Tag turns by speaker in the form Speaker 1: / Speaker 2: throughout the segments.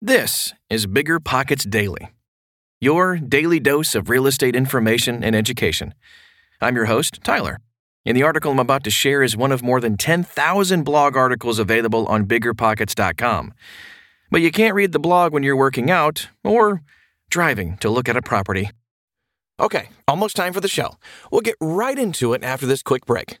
Speaker 1: This is Bigger Pockets Daily, your daily dose of real estate information and education. I'm your host, Tyler, and the article I'm about to share is one of more than 10,000 blog articles available on biggerpockets.com. But you can't read the blog when you're working out or driving to look at a property. Okay, almost time for the show. We'll get right into it after this quick break.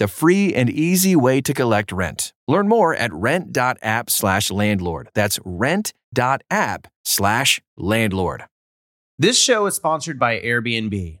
Speaker 1: the free and easy way to collect rent. Learn more at rent.app slash landlord. That's rent.app slash landlord.
Speaker 2: This show is sponsored by Airbnb.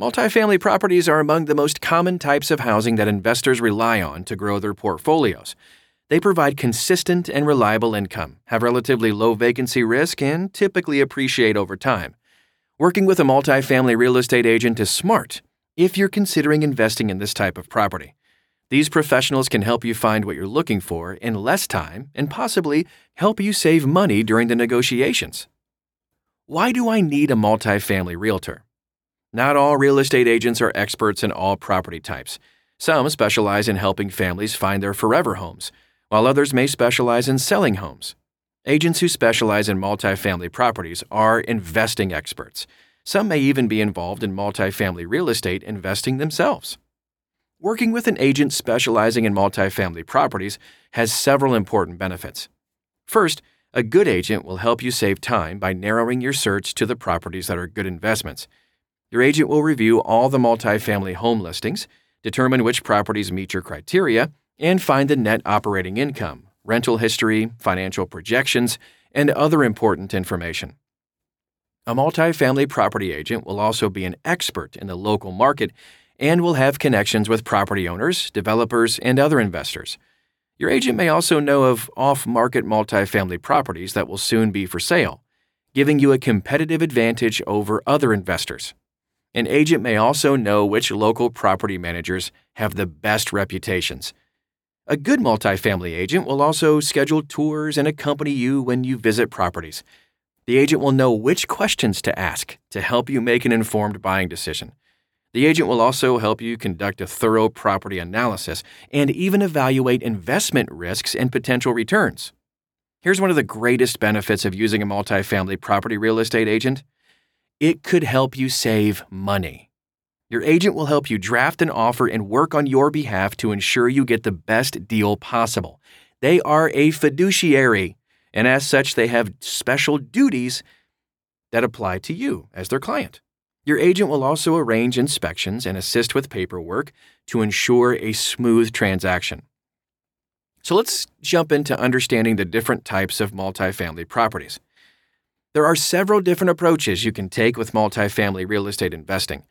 Speaker 1: Multifamily properties are among the most common types of housing that investors rely on to grow their portfolios. They provide consistent and reliable income, have relatively low vacancy risk, and typically appreciate over time. Working with a multifamily real estate agent is smart if you're considering investing in this type of property. These professionals can help you find what you're looking for in less time and possibly help you save money during the negotiations. Why do I need a multifamily realtor? Not all real estate agents are experts in all property types. Some specialize in helping families find their forever homes, while others may specialize in selling homes. Agents who specialize in multifamily properties are investing experts. Some may even be involved in multifamily real estate investing themselves. Working with an agent specializing in multifamily properties has several important benefits. First, a good agent will help you save time by narrowing your search to the properties that are good investments. Your agent will review all the multifamily home listings, determine which properties meet your criteria, and find the net operating income, rental history, financial projections, and other important information. A multifamily property agent will also be an expert in the local market and will have connections with property owners, developers, and other investors. Your agent may also know of off market multifamily properties that will soon be for sale, giving you a competitive advantage over other investors. An agent may also know which local property managers have the best reputations. A good multifamily agent will also schedule tours and accompany you when you visit properties. The agent will know which questions to ask to help you make an informed buying decision. The agent will also help you conduct a thorough property analysis and even evaluate investment risks and potential returns. Here's one of the greatest benefits of using a multifamily property real estate agent it could help you save money. Your agent will help you draft an offer and work on your behalf to ensure you get the best deal possible. They are a fiduciary, and as such, they have special duties that apply to you as their client. Your agent will also arrange inspections and assist with paperwork to ensure a smooth transaction. So let's jump into understanding the different types of multifamily properties. There are several different approaches you can take with multifamily real estate investing.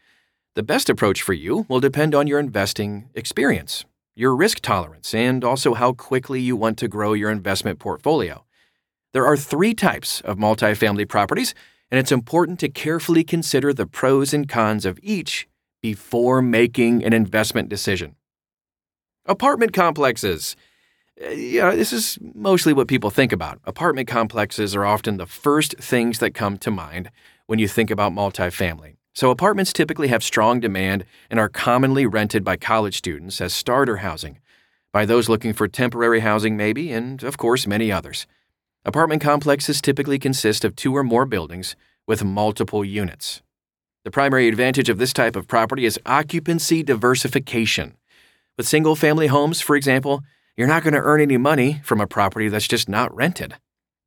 Speaker 1: The best approach for you will depend on your investing experience, your risk tolerance, and also how quickly you want to grow your investment portfolio. There are three types of multifamily properties and it's important to carefully consider the pros and cons of each before making an investment decision. Apartment complexes. Uh, yeah, this is mostly what people think about. Apartment complexes are often the first things that come to mind when you think about multifamily. So, apartments typically have strong demand and are commonly rented by college students as starter housing, by those looking for temporary housing, maybe, and of course, many others. Apartment complexes typically consist of two or more buildings with multiple units. The primary advantage of this type of property is occupancy diversification. With single family homes, for example, you're not going to earn any money from a property that's just not rented.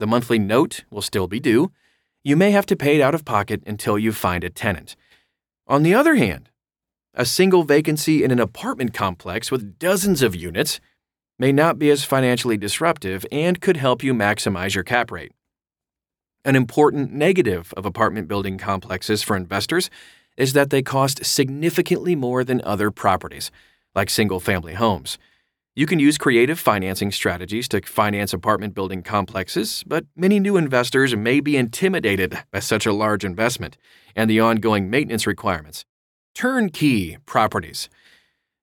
Speaker 1: The monthly note will still be due. You may have to pay it out of pocket until you find a tenant. On the other hand, a single vacancy in an apartment complex with dozens of units may not be as financially disruptive and could help you maximize your cap rate. An important negative of apartment building complexes for investors is that they cost significantly more than other properties, like single family homes. You can use creative financing strategies to finance apartment building complexes, but many new investors may be intimidated by such a large investment and the ongoing maintenance requirements. Turnkey properties.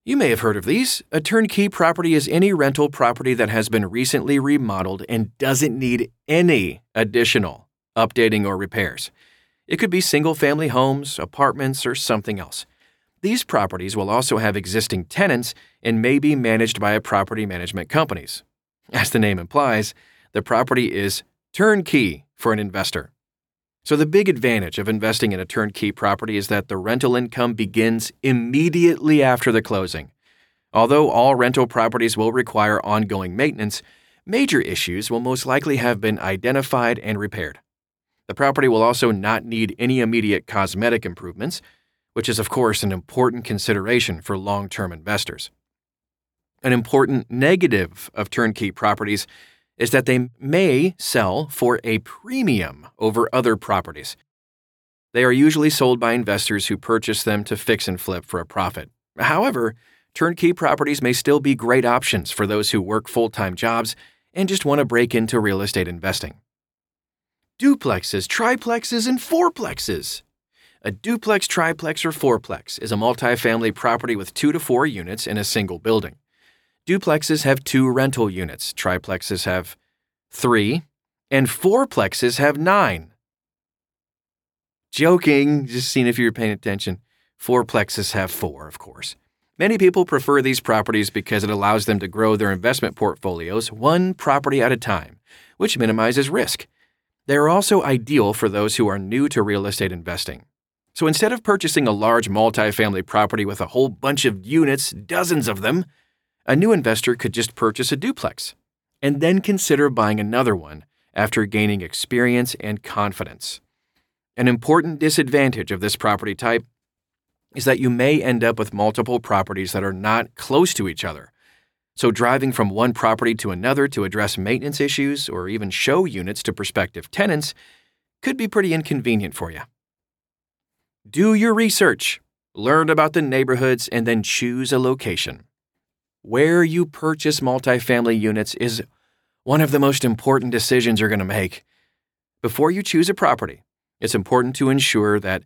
Speaker 1: You may have heard of these. A turnkey property is any rental property that has been recently remodeled and doesn't need any additional updating or repairs. It could be single family homes, apartments, or something else. These properties will also have existing tenants and may be managed by a property management companies. As the name implies, the property is turnkey for an investor. So, the big advantage of investing in a turnkey property is that the rental income begins immediately after the closing. Although all rental properties will require ongoing maintenance, major issues will most likely have been identified and repaired. The property will also not need any immediate cosmetic improvements, which is, of course, an important consideration for long term investors. An important negative of turnkey properties is that they may sell for a premium over other properties. They are usually sold by investors who purchase them to fix and flip for a profit. However, turnkey properties may still be great options for those who work full time jobs and just want to break into real estate investing. Duplexes, triplexes, and fourplexes. A duplex, triplex, or fourplex is a multifamily property with two to four units in a single building. Duplexes have two rental units, triplexes have three, and fourplexes have nine. Joking, just seeing if you were paying attention. Fourplexes have four, of course. Many people prefer these properties because it allows them to grow their investment portfolios one property at a time, which minimizes risk. They are also ideal for those who are new to real estate investing. So instead of purchasing a large multifamily property with a whole bunch of units, dozens of them, a new investor could just purchase a duplex and then consider buying another one after gaining experience and confidence. An important disadvantage of this property type is that you may end up with multiple properties that are not close to each other. So, driving from one property to another to address maintenance issues or even show units to prospective tenants could be pretty inconvenient for you. Do your research, learn about the neighborhoods, and then choose a location. Where you purchase multifamily units is one of the most important decisions you're going to make. Before you choose a property, it's important to ensure that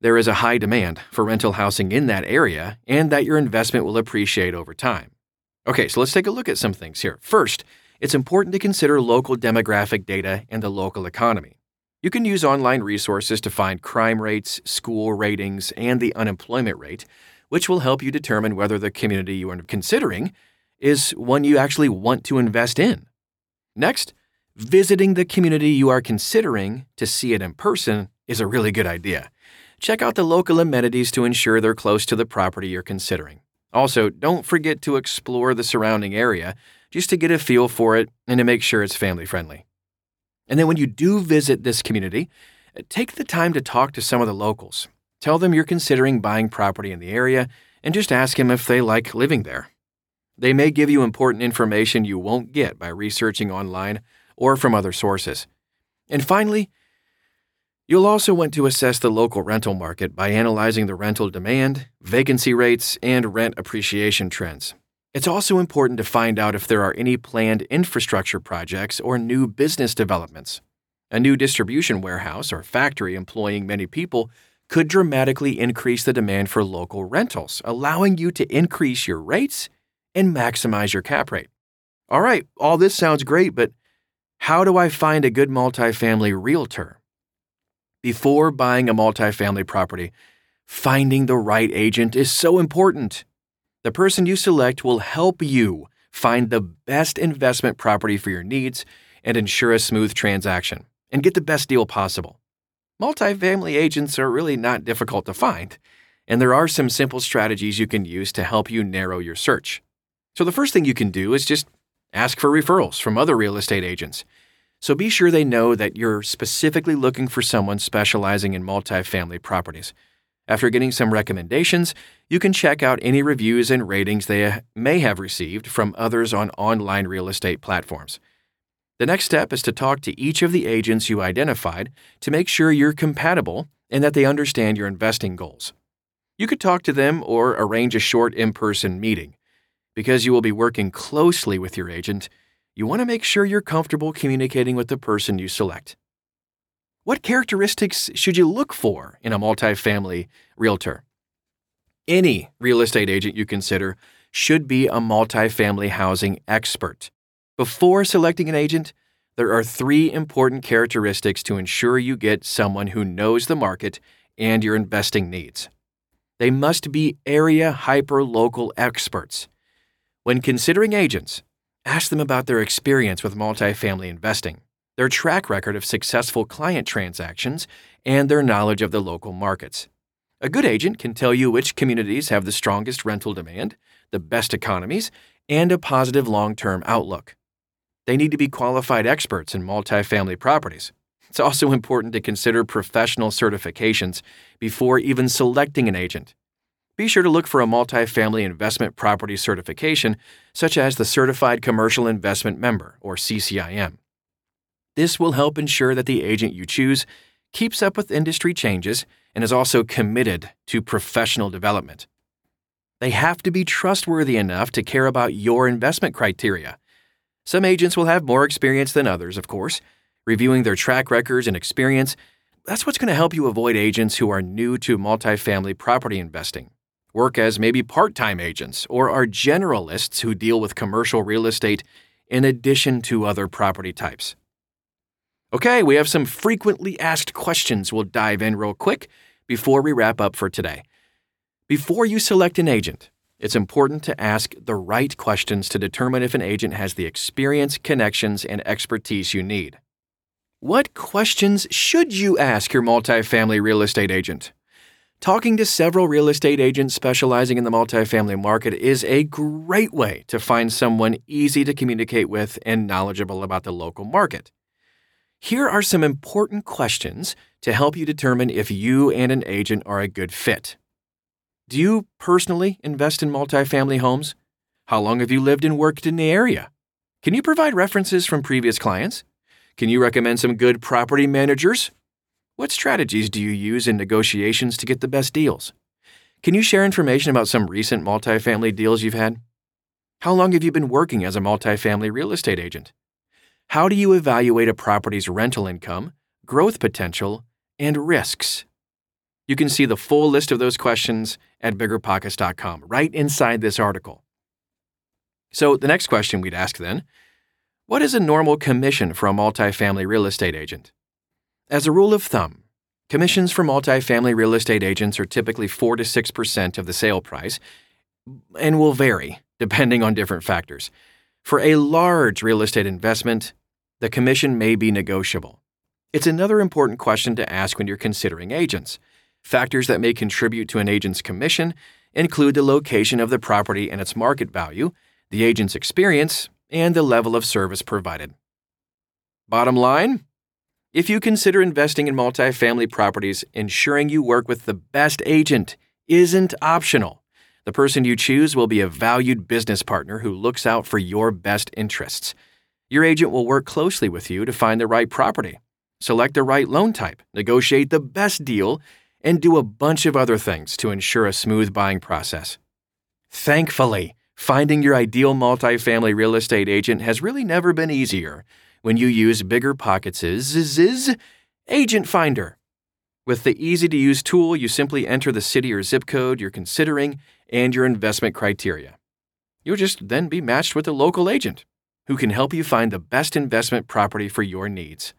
Speaker 1: there is a high demand for rental housing in that area and that your investment will appreciate over time. Okay, so let's take a look at some things here. First, it's important to consider local demographic data and the local economy. You can use online resources to find crime rates, school ratings, and the unemployment rate, which will help you determine whether the community you are considering is one you actually want to invest in. Next, visiting the community you are considering to see it in person is a really good idea. Check out the local amenities to ensure they're close to the property you're considering. Also, don't forget to explore the surrounding area just to get a feel for it and to make sure it's family friendly. And then when you do visit this community, take the time to talk to some of the locals. Tell them you're considering buying property in the area and just ask them if they like living there. They may give you important information you won't get by researching online or from other sources. And finally, you'll also want to assess the local rental market by analyzing the rental demand, vacancy rates, and rent appreciation trends. It's also important to find out if there are any planned infrastructure projects or new business developments. A new distribution warehouse or factory employing many people could dramatically increase the demand for local rentals, allowing you to increase your rates and maximize your cap rate. All right, all this sounds great, but how do I find a good multifamily realtor? Before buying a multifamily property, finding the right agent is so important. The person you select will help you find the best investment property for your needs and ensure a smooth transaction and get the best deal possible. Multifamily agents are really not difficult to find, and there are some simple strategies you can use to help you narrow your search. So, the first thing you can do is just Ask for referrals from other real estate agents. So be sure they know that you're specifically looking for someone specializing in multifamily properties. After getting some recommendations, you can check out any reviews and ratings they may have received from others on online real estate platforms. The next step is to talk to each of the agents you identified to make sure you're compatible and that they understand your investing goals. You could talk to them or arrange a short in person meeting. Because you will be working closely with your agent, you want to make sure you're comfortable communicating with the person you select. What characteristics should you look for in a multifamily realtor? Any real estate agent you consider should be a multifamily housing expert. Before selecting an agent, there are three important characteristics to ensure you get someone who knows the market and your investing needs. They must be area hyper-local experts. When considering agents, ask them about their experience with multifamily investing, their track record of successful client transactions, and their knowledge of the local markets. A good agent can tell you which communities have the strongest rental demand, the best economies, and a positive long term outlook. They need to be qualified experts in multifamily properties. It's also important to consider professional certifications before even selecting an agent be sure to look for a multifamily investment property certification, such as the Certified Commercial Investment Member, or CCIM. This will help ensure that the agent you choose keeps up with industry changes and is also committed to professional development. They have to be trustworthy enough to care about your investment criteria. Some agents will have more experience than others, of course. Reviewing their track records and experience, that's what's going to help you avoid agents who are new to multifamily property investing work as maybe part time agents, or are generalists who deal with commercial real estate in addition to other property types. Okay, we have some frequently asked questions we'll dive in real quick before we wrap up for today. Before you select an agent, it's important to ask the right questions to determine if an agent has the experience, connections, and expertise you need. What questions should you ask your multifamily real estate agent? Talking to several real estate agents specializing in the multifamily market is a great way to find someone easy to communicate with and knowledgeable about the local market. Here are some important questions to help you determine if you and an agent are a good fit. Do you personally invest in multifamily homes? How long have you lived and worked in the area? Can you provide references from previous clients? Can you recommend some good property managers? What strategies do you use in negotiations to get the best deals? Can you share information about some recent multifamily deals you've had? How long have you been working as a multifamily real estate agent? How do you evaluate a property's rental income, growth potential, and risks? You can see the full list of those questions at biggerpockets.com right inside this article. So, the next question we'd ask then What is a normal commission for a multifamily real estate agent? As a rule of thumb, commissions for multifamily real estate agents are typically 4 to 6% of the sale price and will vary depending on different factors. For a large real estate investment, the commission may be negotiable. It's another important question to ask when you're considering agents. Factors that may contribute to an agent's commission include the location of the property and its market value, the agent's experience, and the level of service provided. Bottom line if you consider investing in multifamily properties, ensuring you work with the best agent isn't optional. The person you choose will be a valued business partner who looks out for your best interests. Your agent will work closely with you to find the right property, select the right loan type, negotiate the best deal, and do a bunch of other things to ensure a smooth buying process. Thankfully, finding your ideal multifamily real estate agent has really never been easier when you use Bigger Pockets' Agent Finder. With the easy to use tool, you simply enter the city or zip code you're considering and your investment criteria. You'll just then be matched with a local agent who can help you find the best investment property for your needs.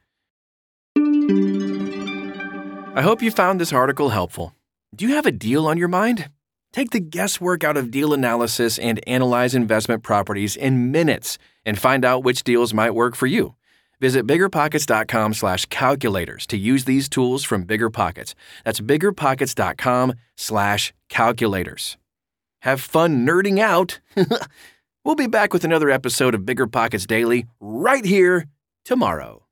Speaker 1: I hope you found this article helpful. Do you have a deal on your mind? Take the guesswork out of deal analysis and analyze investment properties in minutes and find out which deals might work for you. Visit biggerpockets.com slash calculators to use these tools from BiggerPockets. That's biggerpockets.com slash calculators. Have fun nerding out. we'll be back with another episode of Bigger Pockets Daily right here tomorrow.